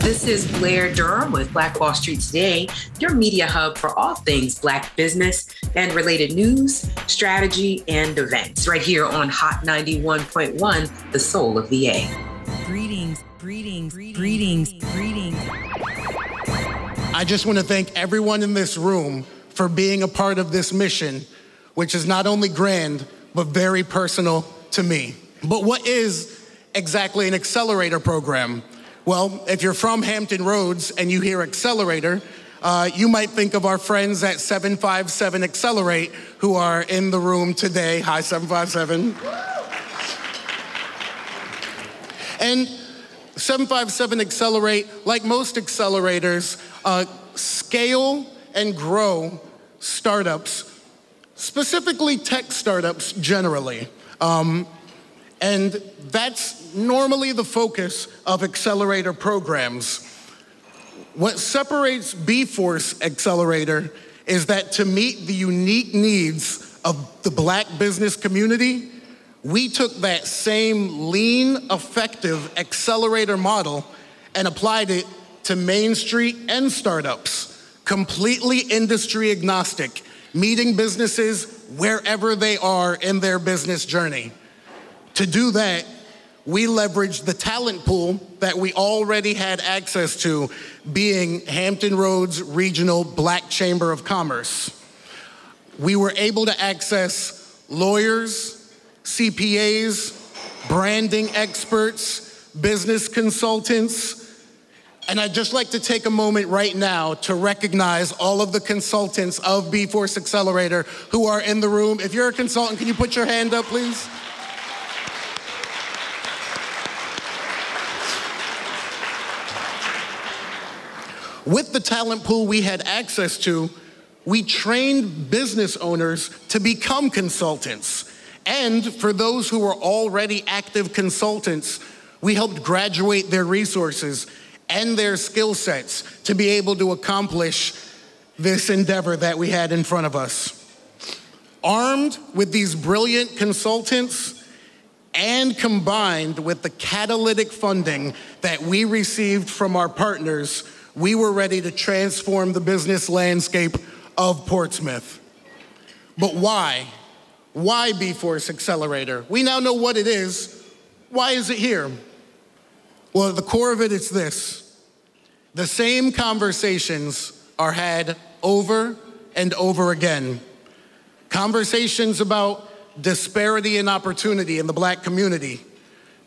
This is Blair Durham with Black Wall Street Today, your media hub for all things Black business and related news, strategy, and events, right here on Hot 91.1, the soul of VA. Greetings, greetings, greetings, greetings. I just want to thank everyone in this room for being a part of this mission, which is not only grand, but very personal to me. But what is exactly an accelerator program? Well, if you're from Hampton Roads and you hear accelerator, uh, you might think of our friends at 757 Accelerate who are in the room today. Hi, 757. And 757 Accelerate, like most accelerators, uh, scale and grow startups, specifically tech startups generally. Um, and that's normally the focus of accelerator programs. What separates B Force Accelerator is that to meet the unique needs of the black business community, we took that same lean, effective accelerator model and applied it to Main Street and startups, completely industry agnostic, meeting businesses wherever they are in their business journey. To do that, we leveraged the talent pool that we already had access to, being Hampton Roads Regional Black Chamber of Commerce. We were able to access lawyers, CPAs, branding experts, business consultants. And I'd just like to take a moment right now to recognize all of the consultants of B Force Accelerator who are in the room. If you're a consultant, can you put your hand up, please? With the talent pool we had access to, we trained business owners to become consultants. And for those who were already active consultants, we helped graduate their resources and their skill sets to be able to accomplish this endeavor that we had in front of us. Armed with these brilliant consultants and combined with the catalytic funding that we received from our partners, we were ready to transform the business landscape of Portsmouth. But why? Why B Force Accelerator? We now know what it is. Why is it here? Well, at the core of it, it's this the same conversations are had over and over again. Conversations about disparity and opportunity in the black community,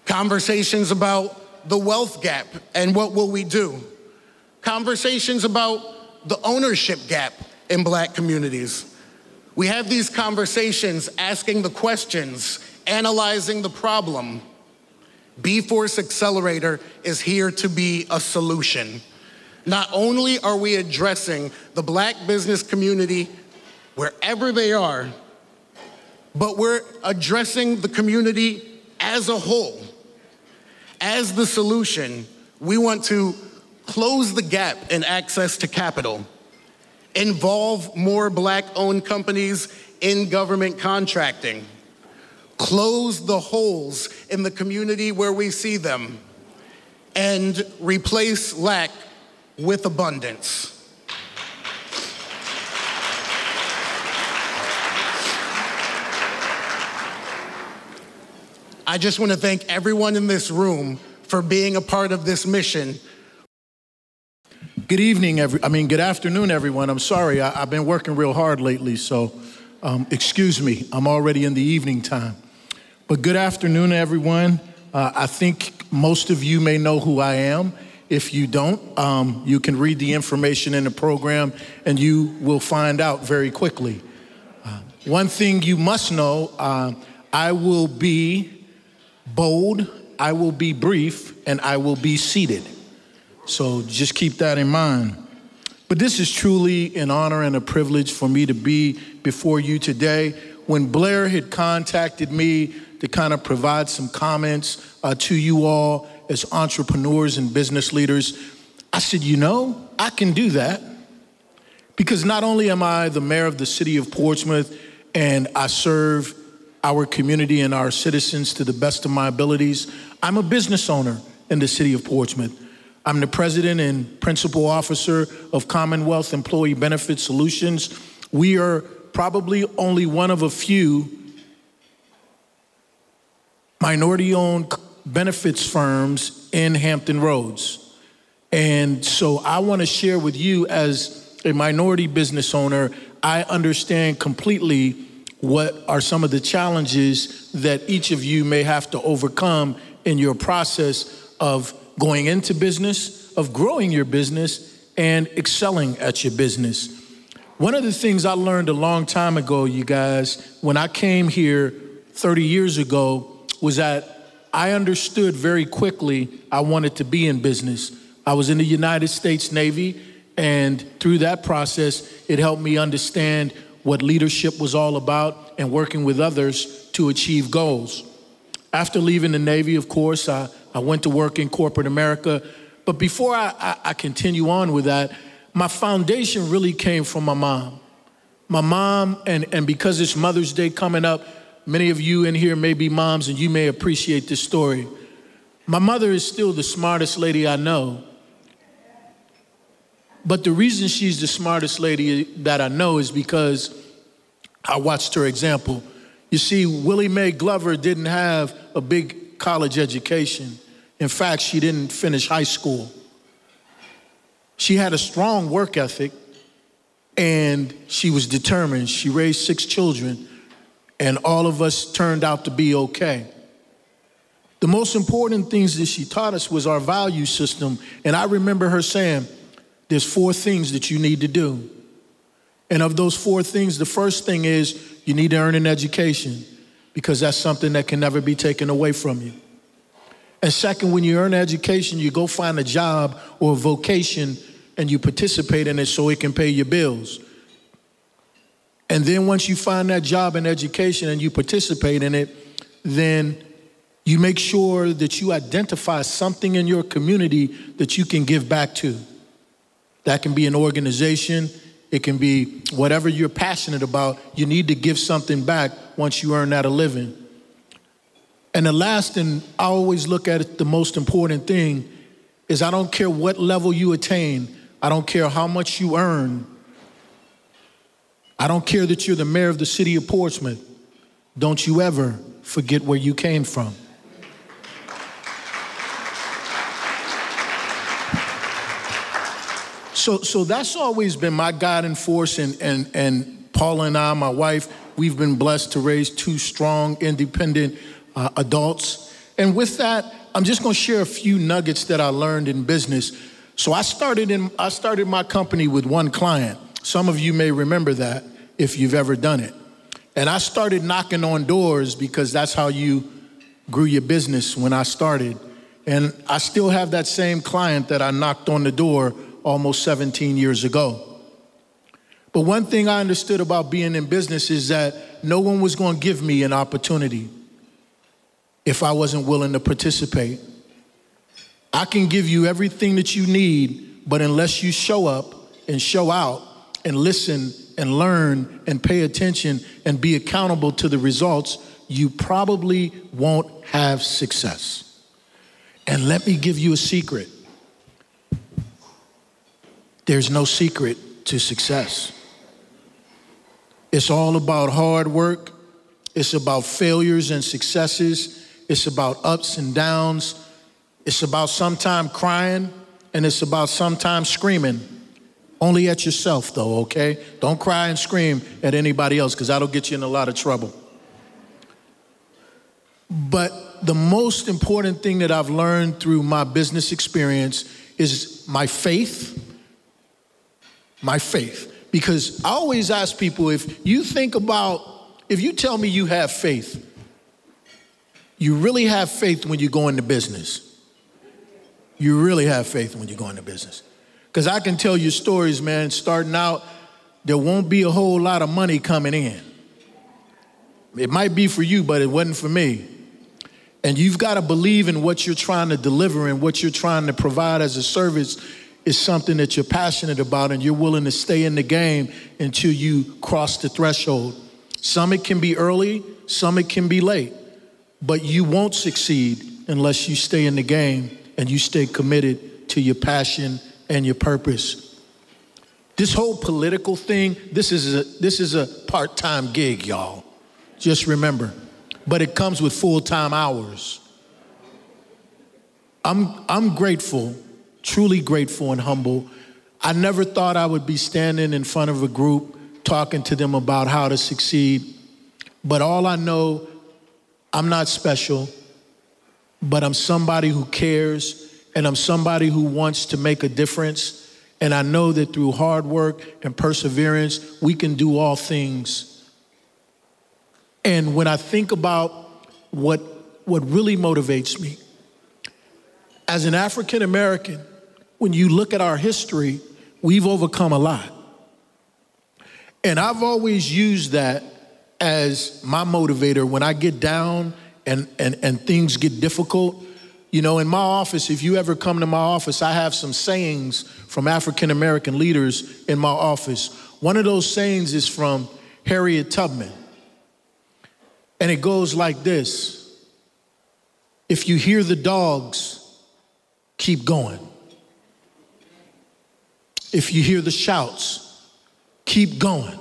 conversations about the wealth gap and what will we do conversations about the ownership gap in black communities. We have these conversations asking the questions, analyzing the problem. B Force Accelerator is here to be a solution. Not only are we addressing the black business community wherever they are, but we're addressing the community as a whole. As the solution, we want to close the gap in access to capital, involve more black owned companies in government contracting, close the holes in the community where we see them, and replace lack with abundance. I just want to thank everyone in this room for being a part of this mission Good evening, every, I mean, good afternoon, everyone. I'm sorry, I, have been working real hard lately, so um, excuse me. I'm already in the evening time. But good afternoon, everyone. Uh, I think most of you may know who I am. If you don't, um, you can read the information in the program and you will find out very quickly. Uh, one thing you must know uh, I will be bold, I will be brief, and I will be seated. So just keep that in mind. But this is truly an honor and a privilege for me to be before you today. When Blair had contacted me to kind of provide some comments uh, to you all as entrepreneurs and business leaders, I said, you know, I can do that. Because not only am I the mayor of the city of Portsmouth and I serve our community and our citizens to the best of my abilities, I'm a business owner in the city of Portsmouth. I'm the president and principal officer of Commonwealth Employee Benefit Solutions. We are probably only one of a few minority owned benefits firms in Hampton Roads. And so I want to share with you, as a minority business owner, I understand completely what are some of the challenges that each of you may have to overcome in your process of going into business, of growing your business, and excelling at your business. One of the things I learned a long time ago, you guys, when I came here 30 years ago, was that I understood very quickly I wanted to be in business. I was in the United States Navy, and through that process, it helped me understand what leadership was all about and working with others to achieve goals. After leaving the Navy, of course, I, I went to work in corporate America. But before I, I, I continue on with that, my foundation really came from my mom. My mom, and, and because it's Mother's Day coming up, many of you in here may be moms and you may appreciate this story. My mother is still the smartest lady I know. But the reason she's the smartest lady that I know is because I watched her example. You see, Willie Mae Glover didn't have a big college education. In fact, she didn't finish high school. She had a strong work ethic and she was determined. She raised six children, and all of us turned out to be okay. The most important things that she taught us was our value system. And I remember her saying, There's four things that you need to do. And of those four things, the first thing is you need to earn an education because that's something that can never be taken away from you. And second, when you earn education, you go find a job or a vocation and you participate in it so it can pay your bills. And then once you find that job and education and you participate in it, then you make sure that you identify something in your community that you can give back to. That can be an organization, it can be whatever you're passionate about. You need to give something back once you earn that a living. And the last, and I always look at it, the most important thing is I don't care what level you attain, I don't care how much you earn, I don't care that you're the mayor of the city of Portsmouth. Don't you ever forget where you came from. So, so that's always been my guiding force, and, and, and Paula and I, my wife, we've been blessed to raise two strong, independent uh, adults. And with that, I'm just going to share a few nuggets that I learned in business. So I started in I started my company with one client. Some of you may remember that if you've ever done it. And I started knocking on doors because that's how you grew your business when I started. And I still have that same client that I knocked on the door almost 17 years ago. But one thing I understood about being in business is that no one was going to give me an opportunity if I wasn't willing to participate. I can give you everything that you need, but unless you show up and show out and listen and learn and pay attention and be accountable to the results, you probably won't have success. And let me give you a secret there's no secret to success. It's all about hard work, it's about failures and successes, it's about ups and downs, it's about sometimes crying, and it's about sometimes screaming. Only at yourself, though, okay? Don't cry and scream at anybody else because that'll get you in a lot of trouble. But the most important thing that I've learned through my business experience is my faith my faith. Because I always ask people if you think about, if you tell me you have faith, you really have faith when you go into business. You really have faith when you go into business. Because I can tell you stories, man, starting out, there won't be a whole lot of money coming in. It might be for you, but it wasn't for me. And you've got to believe in what you're trying to deliver and what you're trying to provide as a service is something that you're passionate about and you're willing to stay in the game until you cross the threshold. Some it can be early, some it can be late, but you won't succeed unless you stay in the game and you stay committed to your passion and your purpose. This whole political thing, this is a, this is a part time gig, y'all. Just remember. But it comes with full time hours. I'm, I'm grateful, truly grateful and humble. I never thought I would be standing in front of a group talking to them about how to succeed. But all I know, I'm not special, but I'm somebody who cares and I'm somebody who wants to make a difference. And I know that through hard work and perseverance, we can do all things. And when I think about what, what really motivates me, as an African American, when you look at our history, we've overcome a lot. And I've always used that as my motivator when I get down and, and, and things get difficult. You know, in my office, if you ever come to my office, I have some sayings from African American leaders in my office. One of those sayings is from Harriet Tubman. And it goes like this If you hear the dogs, keep going. If you hear the shouts, keep going.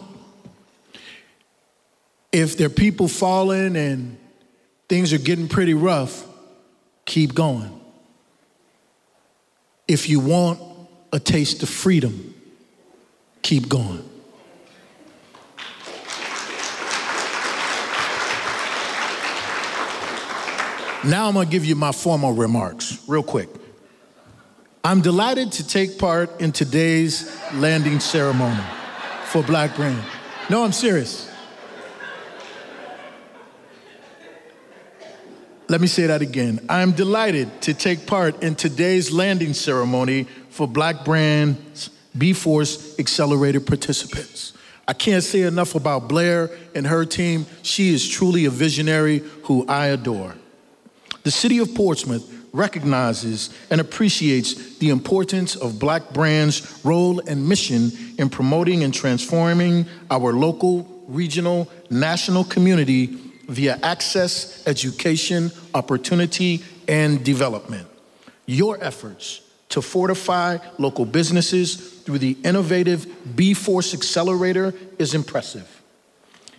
If there are people falling and things are getting pretty rough, keep going. If you want a taste of freedom, keep going. Now I'm gonna give you my formal remarks, real quick. I'm delighted to take part in today's landing ceremony for Black Brand. No, I'm serious. Let me say that again. I'm delighted to take part in today's landing ceremony for Black Brand's B Force Accelerator participants. I can't say enough about Blair and her team. She is truly a visionary who I adore. The city of Portsmouth recognizes and appreciates the importance of Black Brand's role and mission in promoting and transforming our local, regional, national community via access, education, opportunity, and development. Your efforts to fortify local businesses through the innovative B Force Accelerator is impressive.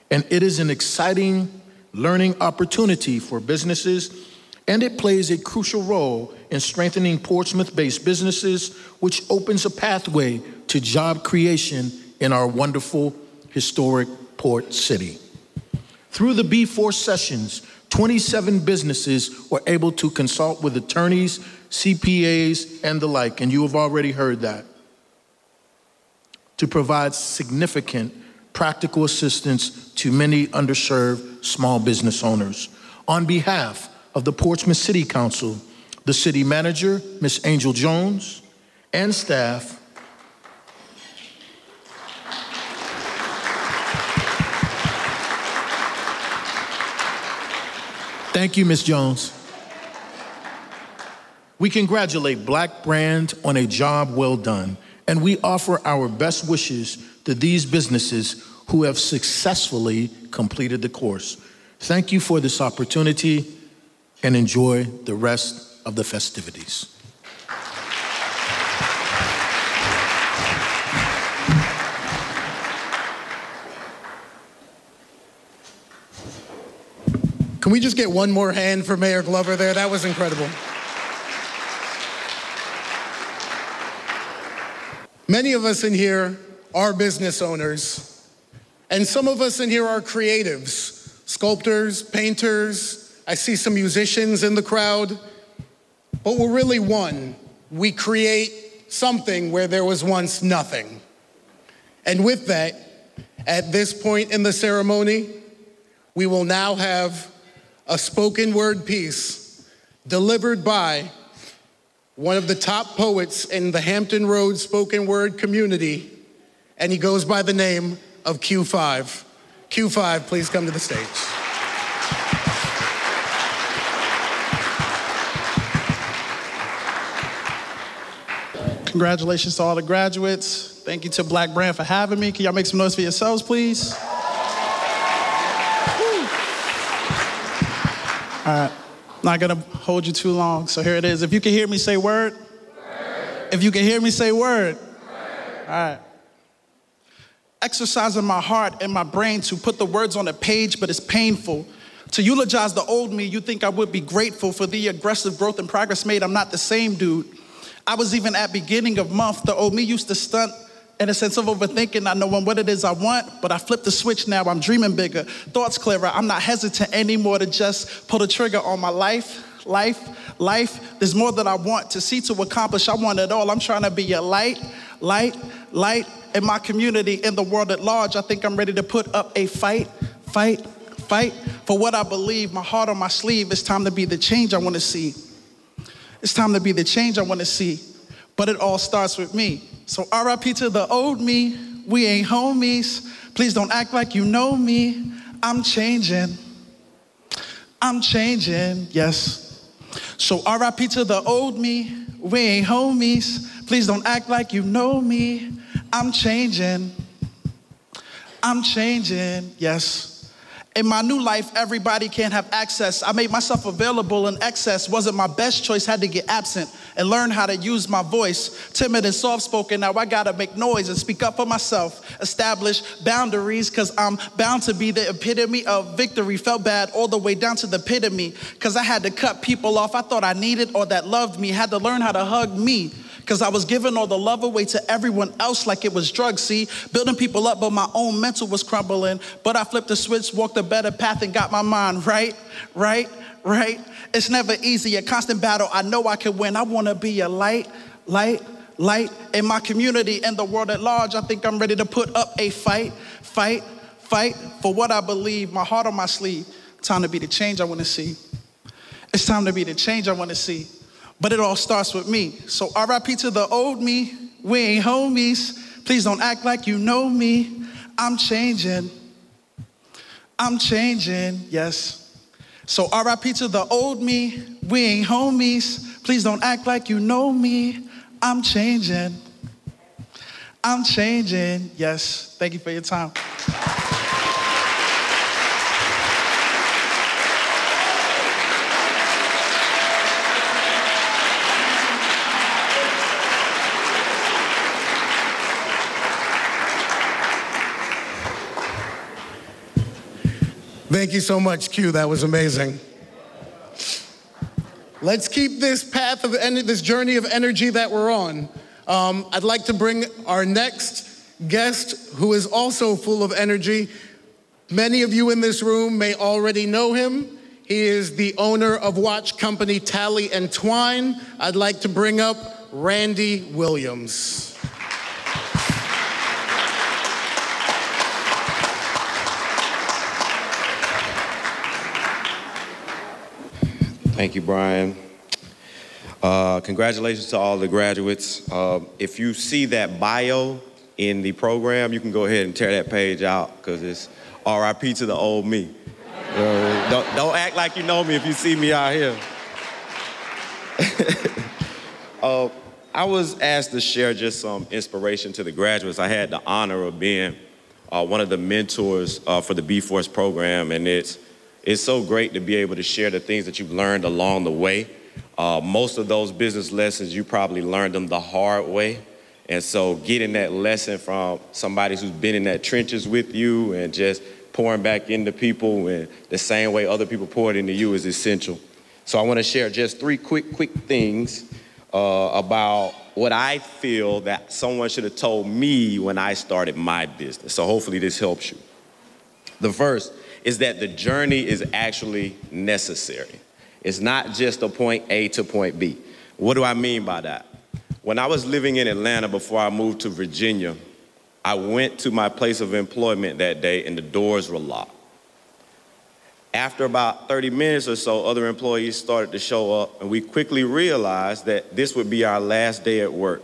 And it is an exciting learning opportunity for businesses and it plays a crucial role in strengthening Portsmouth based businesses, which opens a pathway to job creation in our wonderful historic port city. Through the B Force sessions, 27 businesses were able to consult with attorneys, CPAs, and the like, and you have already heard that, to provide significant practical assistance to many underserved small business owners. On behalf of the Portsmouth City Council, the city manager, Ms. Angel Jones, and staff. Thank you, Ms. Jones. We congratulate Black Brand on a job well done, and we offer our best wishes to these businesses who have successfully completed the course. Thank you for this opportunity and enjoy the rest of the festivities. Can we just get one more hand for Mayor Glover there? That was incredible. Many of us in here are business owners, and some of us in here are creatives, sculptors, painters, I see some musicians in the crowd, but we're really one. We create something where there was once nothing. And with that, at this point in the ceremony, we will now have a spoken word piece delivered by one of the top poets in the Hampton Roads spoken word community, and he goes by the name of Q5. Q5, please come to the stage. Congratulations to all the graduates. Thank you to Black Brand for having me. Can y'all make some noise for yourselves, please? All right, not gonna hold you too long. So here it is. If you can hear me say word. word. If you can hear me, say word. All right. Exercising my heart and my brain to put the words on a page, but it's painful. To eulogize the old me, you think I would be grateful for the aggressive growth and progress made. I'm not the same dude. I was even at beginning of month, the old me used to stunt in a sense of overthinking, not knowing what it is I want, but I flipped the switch now. I'm dreaming bigger, thoughts clearer. I'm not hesitant anymore to just pull the trigger on my life, life, life. There's more that I want to see to accomplish. I want it all. I'm trying to be a light, light, light in my community, in the world at large. I think I'm ready to put up a fight, fight, fight for what I believe. My heart on my sleeve. It's time to be the change I want to see. It's time to be the change I want to see. But it all starts with me. So RIP to the old me. We ain't homies. Please don't act like you know me. I'm changing. I'm changing, yes. So RIP to the old me. We ain't homies. Please don't act like you know me. I'm changing. I'm changing, yes. In my new life, everybody can't have access. I made myself available in excess. Wasn't my best choice, had to get absent and learn how to use my voice. Timid and soft spoken, now I gotta make noise and speak up for myself. Establish boundaries, cause I'm bound to be the epitome of victory. Felt bad all the way down to the pit epitome, cause I had to cut people off I thought I needed or that loved me. Had to learn how to hug me because I was giving all the love away to everyone else like it was drugs. See, building people up, but my own mental was crumbling. But I flipped the switch, walked a better path, and got my mind right, right, right. It's never easy, a constant battle. I know I can win. I want to be a light, light, light in my community and the world at large. I think I'm ready to put up a fight, fight, fight for what I believe, my heart on my sleeve. Time to be the change I want to see. It's time to be the change I want to see. But it all starts with me. So RIP to the old me. We ain't homies. Please don't act like you know me. I'm changing. I'm changing, yes. So RIP to the old me. We ain't homies. Please don't act like you know me. I'm changing. I'm changing, yes. Thank you for your time. Thank you so much, Q. That was amazing. Let's keep this path of en- this journey of energy that we're on. Um, I'd like to bring our next guest, who is also full of energy. Many of you in this room may already know him. He is the owner of watch company Talley and Twine. I'd like to bring up Randy Williams. Thank you, Brian. Uh, congratulations to all the graduates. Uh, if you see that bio in the program, you can go ahead and tear that page out because it's RIP to the old me. Don't, don't act like you know me if you see me out here. Uh, I was asked to share just some inspiration to the graduates. I had the honor of being uh, one of the mentors uh, for the B Force program, and it's it's so great to be able to share the things that you've learned along the way. Uh, most of those business lessons, you probably learned them the hard way. And so getting that lesson from somebody who's been in that trenches with you and just pouring back into people and the same way other people poured into you is essential. So I want to share just three quick, quick things uh, about what I feel that someone should have told me when I started my business. So hopefully this helps you. The first is that the journey is actually necessary. It's not just a point A to point B. What do I mean by that? When I was living in Atlanta before I moved to Virginia, I went to my place of employment that day and the doors were locked. After about 30 minutes or so, other employees started to show up, and we quickly realized that this would be our last day at work.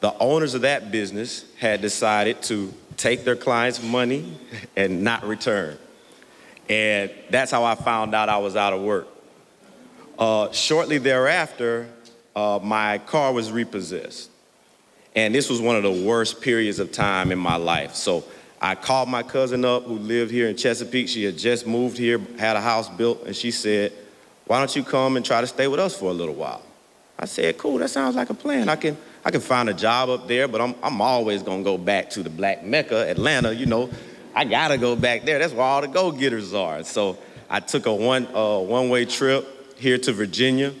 The owners of that business had decided to take their clients' money and not return. And that's how I found out I was out of work. Uh, shortly thereafter, uh, my car was repossessed. And this was one of the worst periods of time in my life. So I called my cousin up who lived here in Chesapeake. She had just moved here, had a house built, and she said, Why don't you come and try to stay with us for a little while? I said, Cool, that sounds like a plan. I can, I can find a job up there, but I'm, I'm always gonna go back to the Black Mecca, Atlanta, you know. I gotta go back there. That's where all the go-getters are. So I took a one, uh, one-way trip here to Virginia.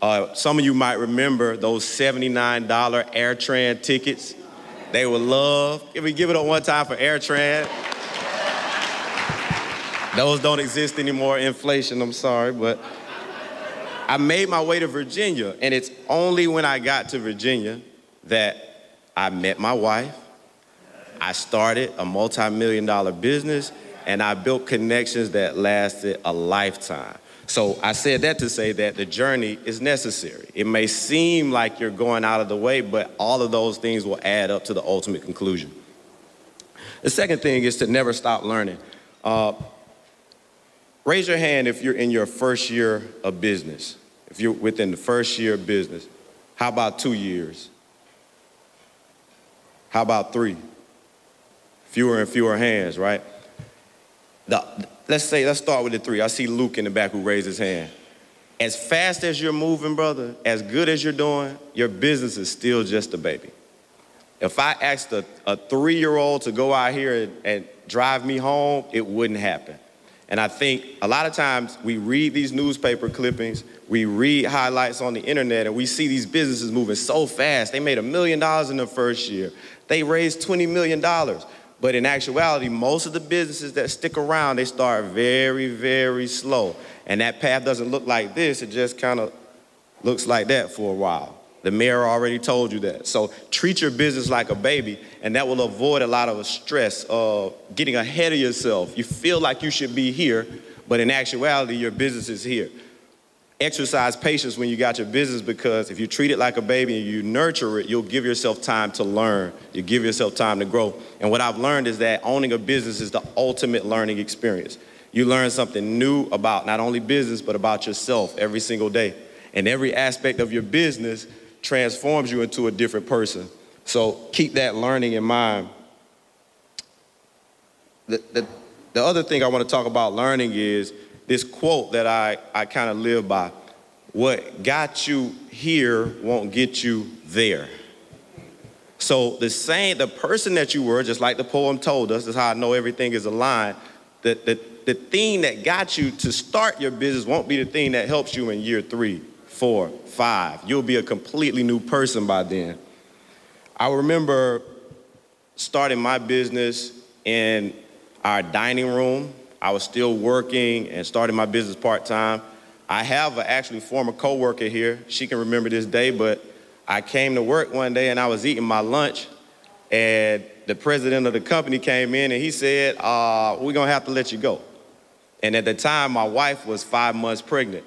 Uh, some of you might remember those $79 AirTran tickets. They were love. Can we give it up one time for AirTran? Those don't exist anymore. Inflation, I'm sorry, but I made my way to Virginia, and it's only when I got to Virginia that I met my wife. I started a multi million dollar business, and I built connections that lasted a lifetime. So I said that to say that the journey is necessary. It may seem like you're going out of the way, but all of those things will add up to the ultimate conclusion. The second thing is to never stop learning. Uh, raise your hand if you're in your first year of business. If you're within the first year of business. How about two years? How about three? Fewer and fewer hands, right? The, let's say, let's start with the three. I see Luke in the back who raised his hand. As fast as you're moving, brother, as good as you're doing, your business is still just a baby. If I asked a, a three year old to go out here and, and drive me home, it wouldn't happen. And I think a lot of times we read these newspaper clippings, we read highlights on the internet, and we see these businesses moving so fast. They made a million dollars in the first year, they raised $20 million. But in actuality, most of the businesses that stick around, they start very, very slow. And that path doesn't look like this, it just kind of looks like that for a while. The mayor already told you that. So treat your business like a baby, and that will avoid a lot of stress of getting ahead of yourself. You feel like you should be here, but in actuality, your business is here exercise patience when you got your business because if you treat it like a baby and you nurture it, you'll give yourself time to learn. You give yourself time to grow. And what I've learned is that owning a business is the ultimate learning experience. You learn something new about not only business, but about yourself every single day. And every aspect of your business transforms you into a different person. So keep that learning in mind. The, the, the other thing I want to talk about learning is this quote that I, I kind of live by what got you here won't get you there. So the same, the person that you were, just like the poem told us, is how I know everything is aligned. The, the, the thing that got you to start your business won't be the thing that helps you in year three, four, five. You'll be a completely new person by then. I remember starting my business in our dining room I was still working and starting my business part time. I have an actually former coworker here. She can remember this day, but I came to work one day and I was eating my lunch, and the president of the company came in and he said, uh, "We're gonna have to let you go." And at the time, my wife was five months pregnant,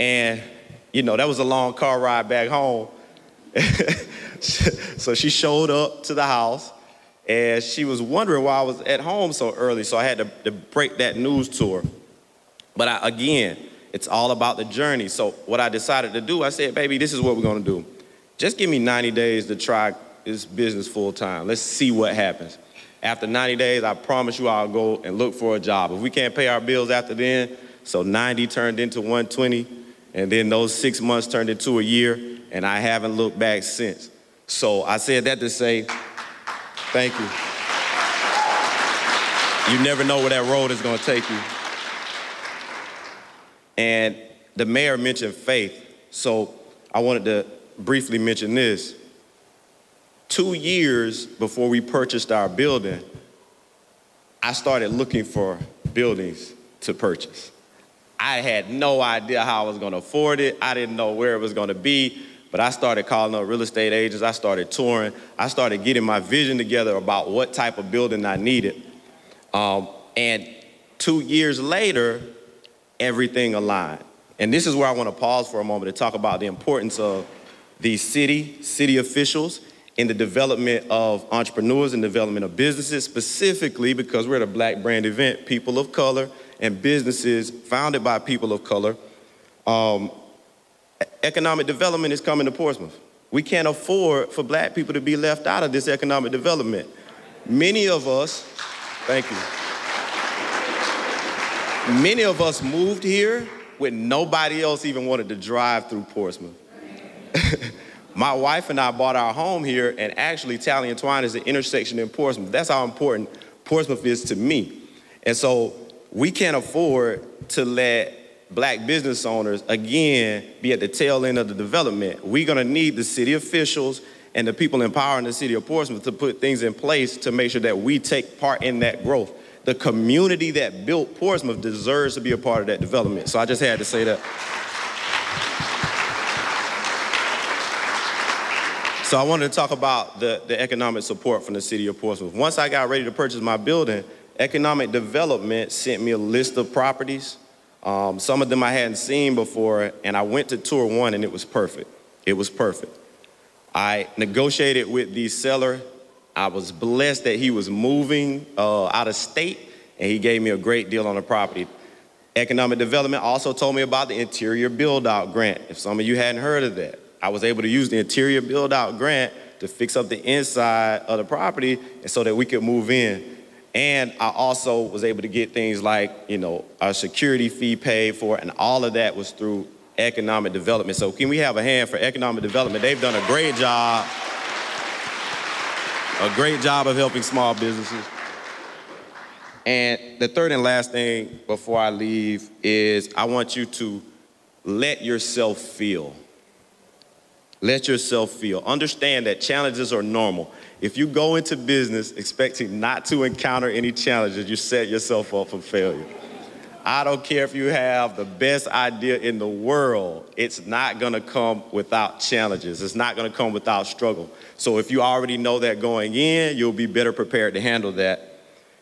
and you know that was a long car ride back home. so she showed up to the house and she was wondering why I was at home so early, so I had to, to break that news to her. But I, again, it's all about the journey. So what I decided to do, I said, baby, this is what we're gonna do. Just give me 90 days to try this business full time. Let's see what happens. After 90 days, I promise you I'll go and look for a job. If we can't pay our bills after then, so 90 turned into 120, and then those six months turned into a year, and I haven't looked back since. So I said that to say, Thank you. You never know where that road is going to take you. And the mayor mentioned faith, so I wanted to briefly mention this. Two years before we purchased our building, I started looking for buildings to purchase. I had no idea how I was going to afford it. I didn't know where it was going to be. But I started calling up real estate agents. I started touring. I started getting my vision together about what type of building I needed. Um, and two years later, everything aligned. And this is where I want to pause for a moment to talk about the importance of the city, city officials, in the development of entrepreneurs and development of businesses, specifically because we're at a black brand event, people of color and businesses founded by people of color. Um, economic development is coming to Portsmouth. We can't afford for black people to be left out of this economic development. Many of us, thank you. Many of us moved here when nobody else even wanted to drive through Portsmouth. My wife and I bought our home here, and actually, Talley and Twine is the intersection in Portsmouth. That's how important Portsmouth is to me. And so we can't afford to let black business owners, again, be at the tail end of the development. We're gonna need the city officials and the people empowering the city of Portsmouth to put things in place to make sure that we take part in that growth. The community that built Portsmouth deserves to be a part of that development. So I just had to say that. So I wanted to talk about the, the economic support from the city of Portsmouth. Once I got ready to purchase my building, economic development sent me a list of properties. Um, some of them I hadn't seen before, and I went to tour one and it was perfect. It was perfect. I negotiated with the seller. I was blessed that he was moving uh, out of state, and he gave me a great deal on the property. Economic Development also told me about the interior build out grant. If some of you hadn't heard of that, I was able to use the interior build out grant to fix up the inside of the property and so that we could move in. And I also was able to get things like, you know, our security fee paid for, and all of that was through economic development. So can we have a hand for economic development? They've done a great job, a great job of helping small businesses. And the third and last thing before I leave is I want you to let yourself feel. Let yourself feel. Understand that challenges are normal. If you go into business expecting not to encounter any challenges, you set yourself up for failure. I don't care if you have the best idea in the world, it's not gonna come without challenges. It's not gonna come without struggle. So if you already know that going in, you'll be better prepared to handle that.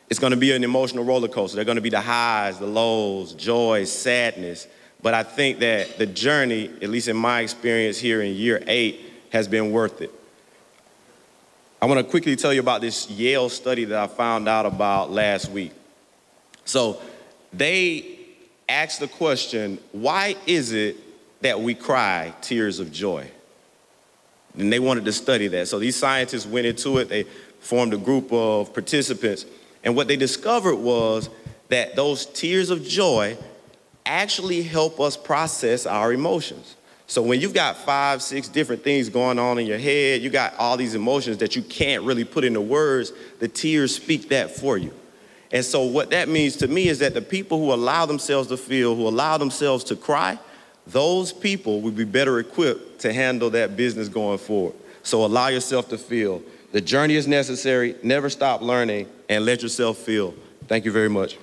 It's gonna be an emotional roller coaster. There are gonna be the highs, the lows, joy, sadness. But I think that the journey, at least in my experience here in year eight, has been worth it. I wanna quickly tell you about this Yale study that I found out about last week. So they asked the question why is it that we cry tears of joy? And they wanted to study that. So these scientists went into it, they formed a group of participants, and what they discovered was that those tears of joy actually help us process our emotions. So when you've got five, six different things going on in your head, you got all these emotions that you can't really put into words, the tears speak that for you. And so, what that means to me is that the people who allow themselves to feel, who allow themselves to cry, those people will be better equipped to handle that business going forward. So, allow yourself to feel. The journey is necessary. Never stop learning and let yourself feel. Thank you very much.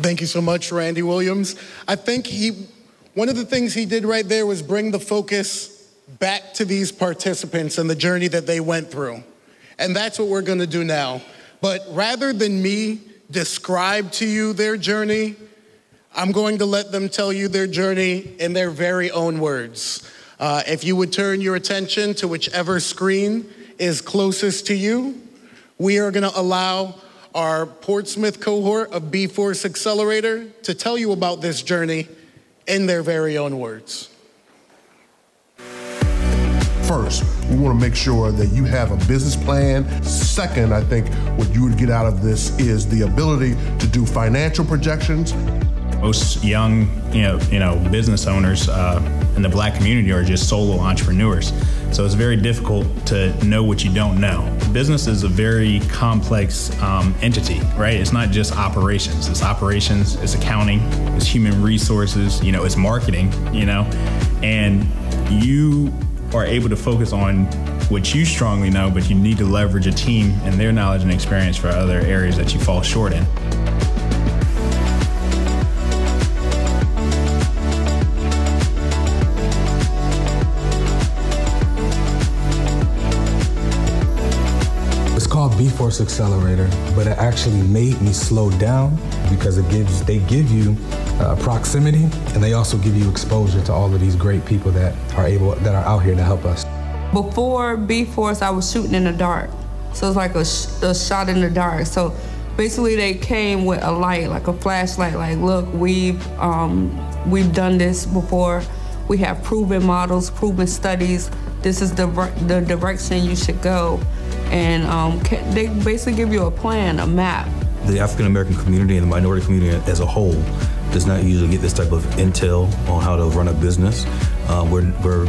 Thank you so much, Randy Williams. I think he, one of the things he did right there was bring the focus back to these participants and the journey that they went through. And that's what we're gonna do now. But rather than me describe to you their journey, I'm going to let them tell you their journey in their very own words. Uh, if you would turn your attention to whichever screen is closest to you, we are gonna allow our Portsmouth cohort of B Force Accelerator to tell you about this journey in their very own words. First, we want to make sure that you have a business plan. Second, I think what you would get out of this is the ability to do financial projections. Most young, you know, you know, business owners uh, in the black community are just solo entrepreneurs. So it's very difficult to know what you don't know. Business is a very complex um, entity, right? It's not just operations. It's operations, it's accounting, it's human resources, you know, it's marketing, you know, and you are able to focus on what you strongly know, but you need to leverage a team and their knowledge and experience for other areas that you fall short in. Force Accelerator, but it actually made me slow down because it gives they give you uh, proximity and they also give you exposure to all of these great people that are able that are out here to help us. Before B Force, I was shooting in the dark, so it's like a, sh- a shot in the dark. So basically, they came with a light, like a flashlight. Like, look, we've um, we've done this before. We have proven models, proven studies. This is the the direction you should go and um, they basically give you a plan, a map. The African American community and the minority community as a whole does not usually get this type of intel on how to run a business. Uh, we're, we're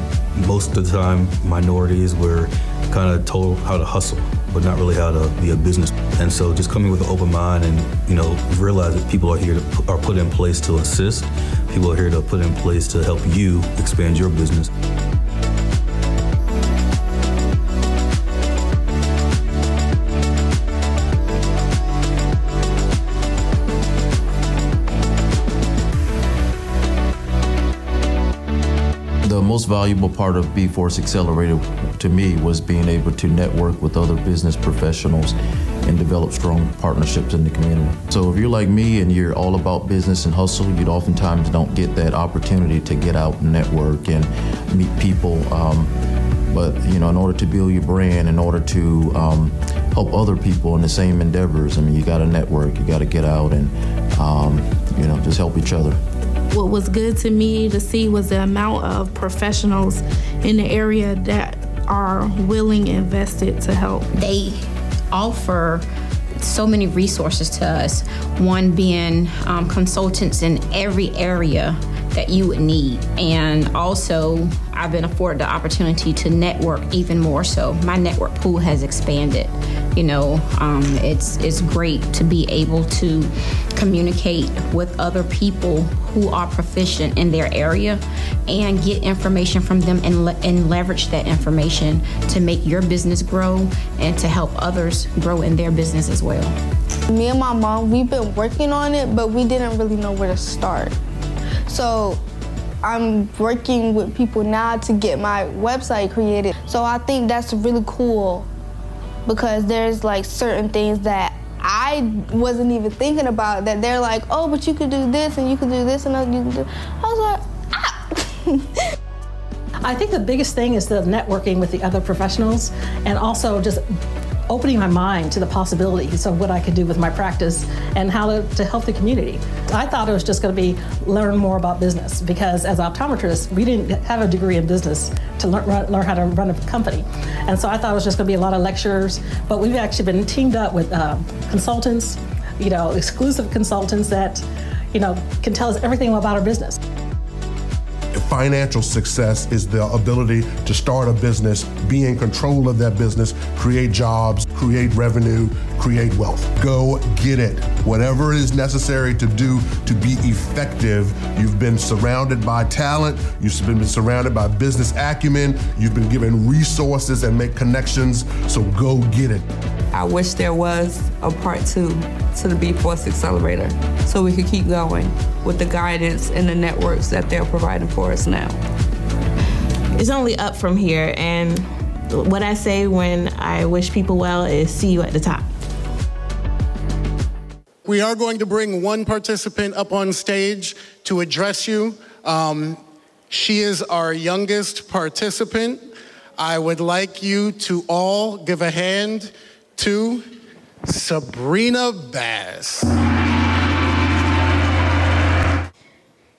most of the time minorities. We're kind of told how to hustle, but not really how to be a business. And so, just coming with an open mind and you know realize that people are here to are put in place to assist. People are here to put in place to help you expand your business. Most valuable part of B Force Accelerator to me was being able to network with other business professionals and develop strong partnerships in the community. So if you're like me and you're all about business and hustle, you'd oftentimes don't get that opportunity to get out and network and meet people. Um, but you know, in order to build your brand, in order to um, help other people in the same endeavors, I mean, you got to network. You got to get out and um, you know just help each other. What was good to me to see was the amount of professionals in the area that are willing invested to help. They offer so many resources to us. One being um, consultants in every area that you would need. And also, I've been afforded the opportunity to network even more so. My network pool has expanded. You know, um, it's, it's great to be able to communicate with other people who are proficient in their area and get information from them and, le- and leverage that information to make your business grow and to help others grow in their business as well. Me and my mom, we've been working on it, but we didn't really know where to start. So I'm working with people now to get my website created. So I think that's really cool because there's like certain things that I wasn't even thinking about that they're like, oh, but you could do this and you could do this and you can do. I was like, ah. I think the biggest thing is the networking with the other professionals and also just opening my mind to the possibilities of what I could do with my practice and how to, to help the community. I thought it was just going to be learn more about business because as optometrists, we didn't have a degree in business to learn, run, learn how to run a company. And so I thought it was just going to be a lot of lectures, but we've actually been teamed up with um, consultants, you know, exclusive consultants that, you know, can tell us everything about our business. Financial success is the ability to start a business, be in control of that business, create jobs, create revenue, create wealth. Go get it. Whatever is necessary to do to be effective. You've been surrounded by talent, you've been surrounded by business acumen, you've been given resources and make connections. So go get it. I wish there was a part two to the B Force Accelerator so we could keep going with the guidance and the networks that they're providing for us now. It's only up from here, and what I say when I wish people well is see you at the top. We are going to bring one participant up on stage to address you. Um, she is our youngest participant. I would like you to all give a hand to Sabrina Bass.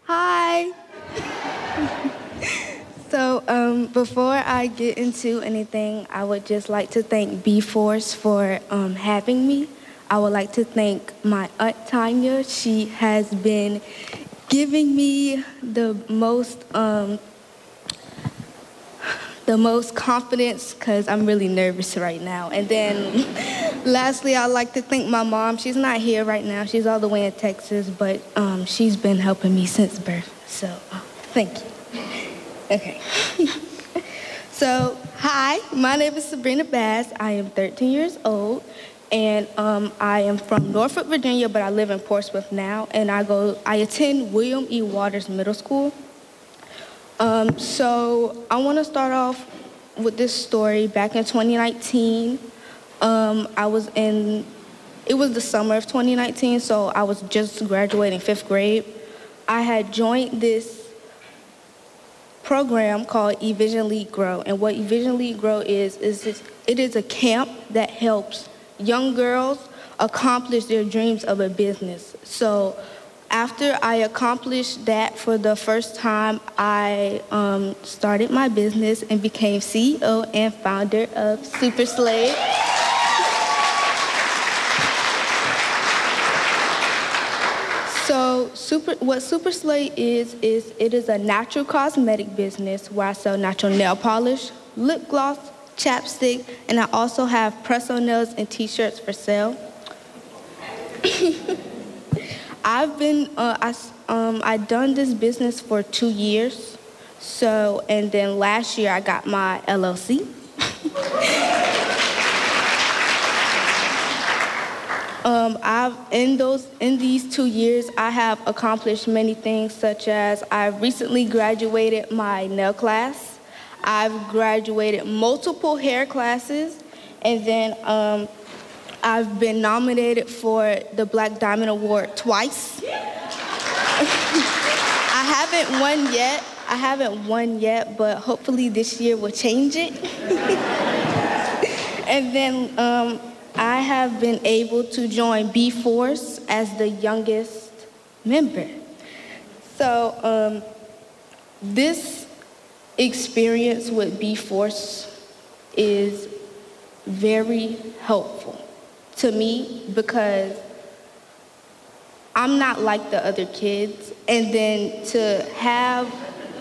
Hi. so, um, before I get into anything, I would just like to thank B Force for um, having me. I would like to thank my aunt Tanya. She has been giving me the most um, the most confidence because I'm really nervous right now. And then lastly, I'd like to thank my mom. She's not here right now. She's all the way in Texas, but um, she's been helping me since birth. So uh, thank you. Okay. so, hi, my name is Sabrina Bass. I am 13 years old. And um, I am from Norfolk, Virginia, but I live in Portsmouth now. And I go, I attend William E. Waters Middle School. Um, so I want to start off with this story. Back in 2019, um, I was in, it was the summer of 2019, so I was just graduating fifth grade. I had joined this program called Envision Lead Grow. And what Envision Lead Grow is, is it is a camp that helps young girls accomplish their dreams of a business. So after I accomplished that for the first time, I um, started my business and became CEO and founder of Super Slayed. So, super, what Super Slay is, is it is a natural cosmetic business where I sell natural nail polish, lip gloss, chapstick, and I also have press-on nails and T-shirts for sale. I've been uh, I um I done this business for two years, so and then last year I got my LLC. Um, I've in those in these two years, I have accomplished many things, such as I've recently graduated my nail class. I've graduated multiple hair classes, and then um, I've been nominated for the Black Diamond Award twice. I haven't won yet. I haven't won yet, but hopefully this year will change it. and then um, I have been able to join B Force as the youngest member. So um, this experience with B Force is very helpful to me because I'm not like the other kids, and then to have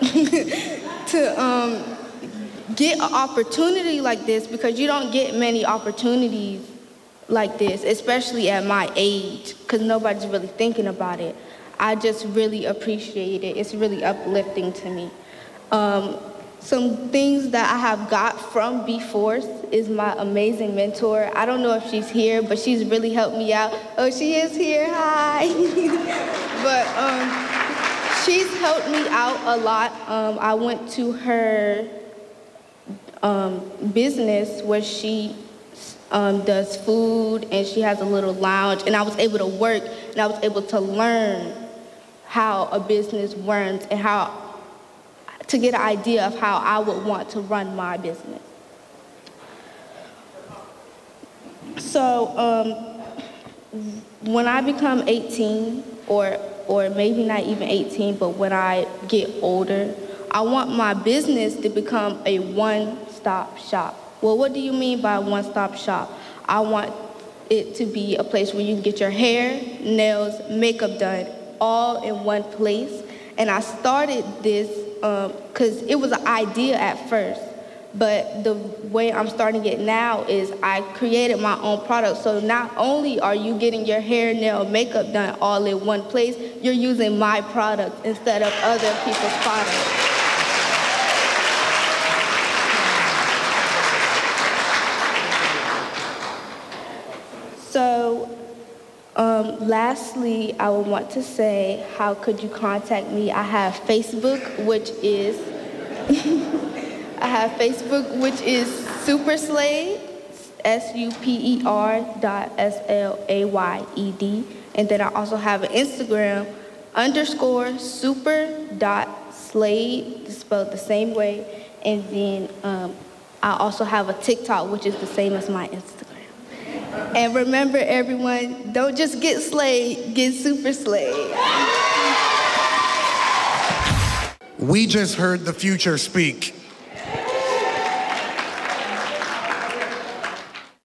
to um, get an opportunity like this because you don't get many opportunities like this, especially at my age, because nobody's really thinking about it. I just really appreciate it. It's really uplifting to me. Um, some things that I have got from B Force is my amazing mentor. I don't know if she's here, but she's really helped me out. Oh, she is here. Hi. but um, she's helped me out a lot. Um, I went to her um, business where she um, does food and she has a little lounge, and I was able to work and I was able to learn how a business runs and how to get an idea of how I would want to run my business. So um, when I become 18, or or maybe not even 18, but when I get older, I want my business to become a one-stop shop. Well, what do you mean by one-stop shop? I want it to be a place where you can get your hair, nails, makeup done all in one place. And I started this Um, because it was an idea at first, but the way I'm starting it now is I created my own product. So not only are you getting your hair, nail, makeup done all in one place, you're using my product instead of other people's products. So, um, lastly, I would want to say, how could you contact me? I have Facebook, which is I have Facebook, which is Super Slayed, S-U-P-E-R dot S-L-A-Y-E-D, and then I also have an Instagram underscore super dot slayed, spelled the same way, and then um, I also have a TikTok, which is the same as my Instagram. And remember, everyone, don't just get slayed, get super slayed. We just heard the future speak.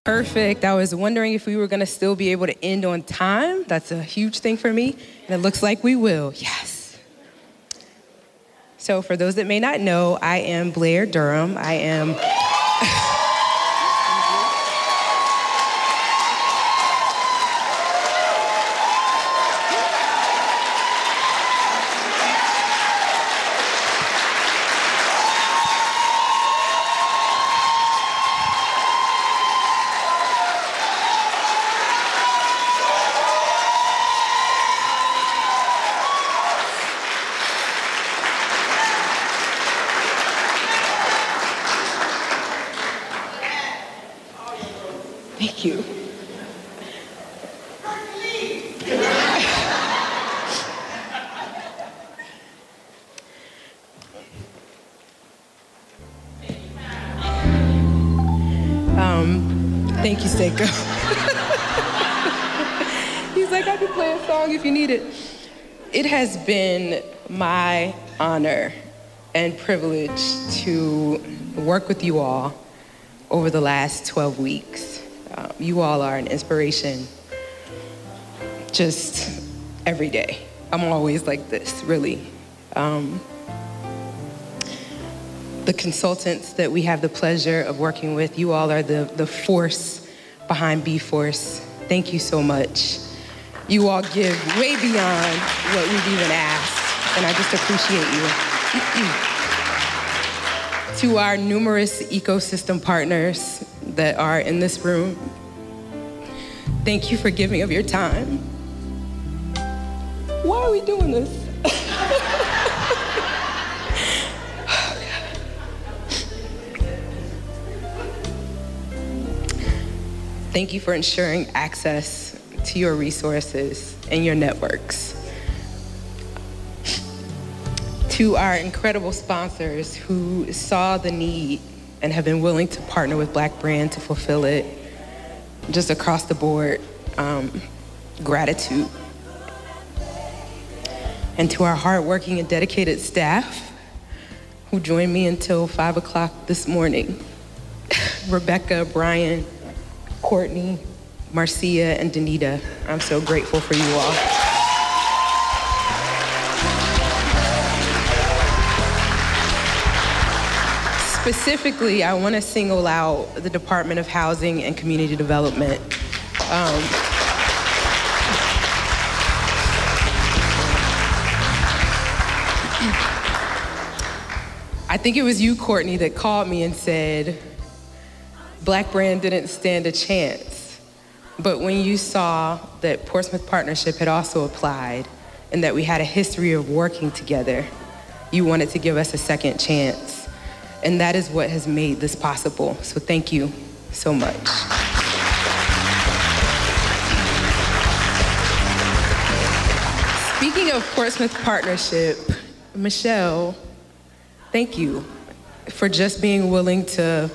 Perfect. I was wondering if we were going to still be able to end on time. That's a huge thing for me. And it looks like we will. Yes. So, for those that may not know, I am Blair Durham. I am. It has been my honor and privilege to work with you all over the last 12 weeks. Um, you all are an inspiration just every day. I'm always like this, really. Um, the consultants that we have the pleasure of working with, you all are the, the force behind B Force. Thank you so much. You all give way beyond what we've even asked, and I just appreciate you. to our numerous ecosystem partners that are in this room, thank you for giving of your time. Why are we doing this? Thank you for ensuring access to your resources and your networks. To our incredible sponsors who saw the need and have been willing to partner with Black Brand to fulfill it, just across the board, um, gratitude. And to our hardworking and dedicated staff who joined me until five o'clock this morning, Rebecca, Brian, Courtney, Marcia, and Danita. I'm so grateful for you all. Specifically, I want to single out the Department of Housing and Community Development. Um, I think it was you, Courtney, that called me and said, Black Brand didn't stand a chance. But when you saw that Portsmouth Partnership had also applied and that we had a history of working together, you wanted to give us a second chance. And that is what has made this possible. So thank you so much. Speaking of Portsmouth Partnership, Michelle, thank you for just being willing to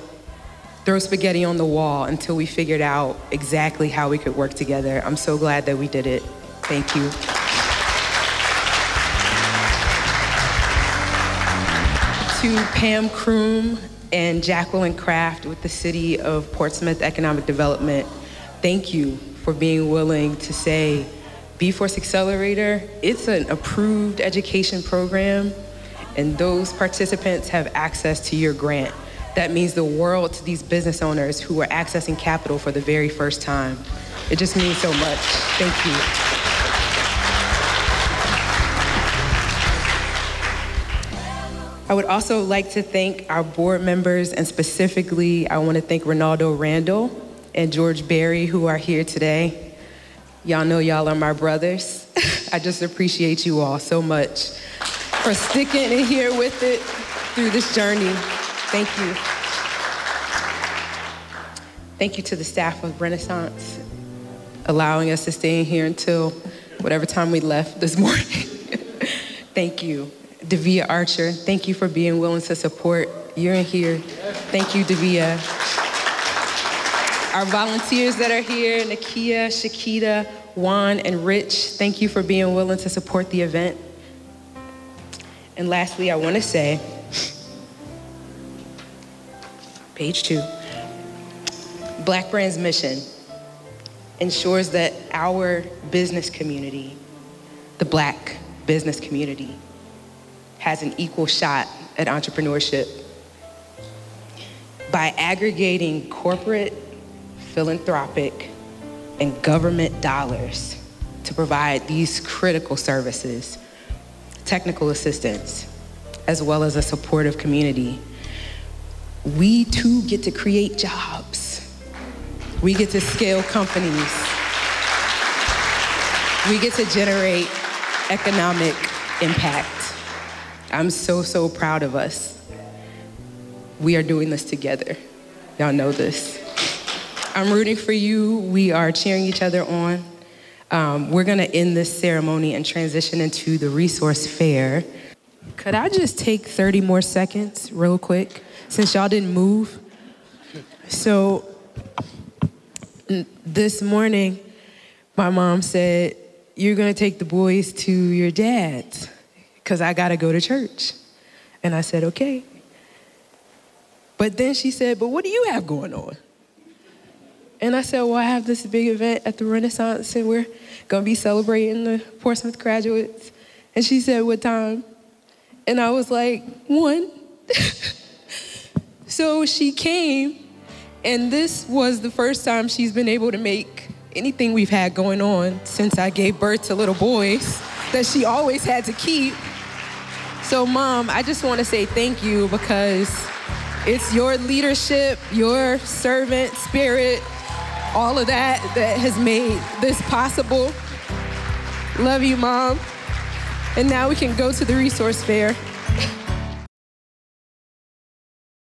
throw spaghetti on the wall until we figured out exactly how we could work together. I'm so glad that we did it. Thank you. To Pam Kroom and Jacqueline Kraft with the City of Portsmouth Economic Development, thank you for being willing to say, B-Force Accelerator, it's an approved education program, and those participants have access to your grant that means the world to these business owners who are accessing capital for the very first time. It just means so much. Thank you. I would also like to thank our board members, and specifically, I want to thank Ronaldo Randall and George Berry, who are here today. Y'all know y'all are my brothers. I just appreciate you all so much for sticking in here with it through this journey. Thank you. Thank you to the staff of Renaissance, allowing us to stay in here until whatever time we left this morning. thank you. Davia Archer, thank you for being willing to support. You're in here. Thank you, Davia. Our volunteers that are here, Nakia, Shakita, Juan, and Rich, thank you for being willing to support the event. And lastly, I want to say, page two. Black Brand's mission ensures that our business community, the black business community, has an equal shot at entrepreneurship. By aggregating corporate, philanthropic, and government dollars to provide these critical services, technical assistance, as well as a supportive community we too get to create jobs. We get to scale companies. We get to generate economic impact. I'm so, so proud of us. We are doing this together. Y'all know this. I'm rooting for you. We are cheering each other on. Um, we're gonna end this ceremony and transition into the resource fair. Could I just take 30 more seconds, real quick? Since y'all didn't move. So this morning, my mom said, You're gonna take the boys to your dad's because I gotta go to church. And I said, Okay. But then she said, But what do you have going on? And I said, Well, I have this big event at the Renaissance and we're going to be celebrating the Portsmouth graduates. And she said, What time? And I was like, One. so she came, and this was the first time she's been able to make anything we've had going on since I gave birth to little boys that she always had to keep. So, Mom, I just want to say thank you because it's your leadership, your servant spirit, all of that that has made this possible. Love you, Mom. And now we can go to the resource fair.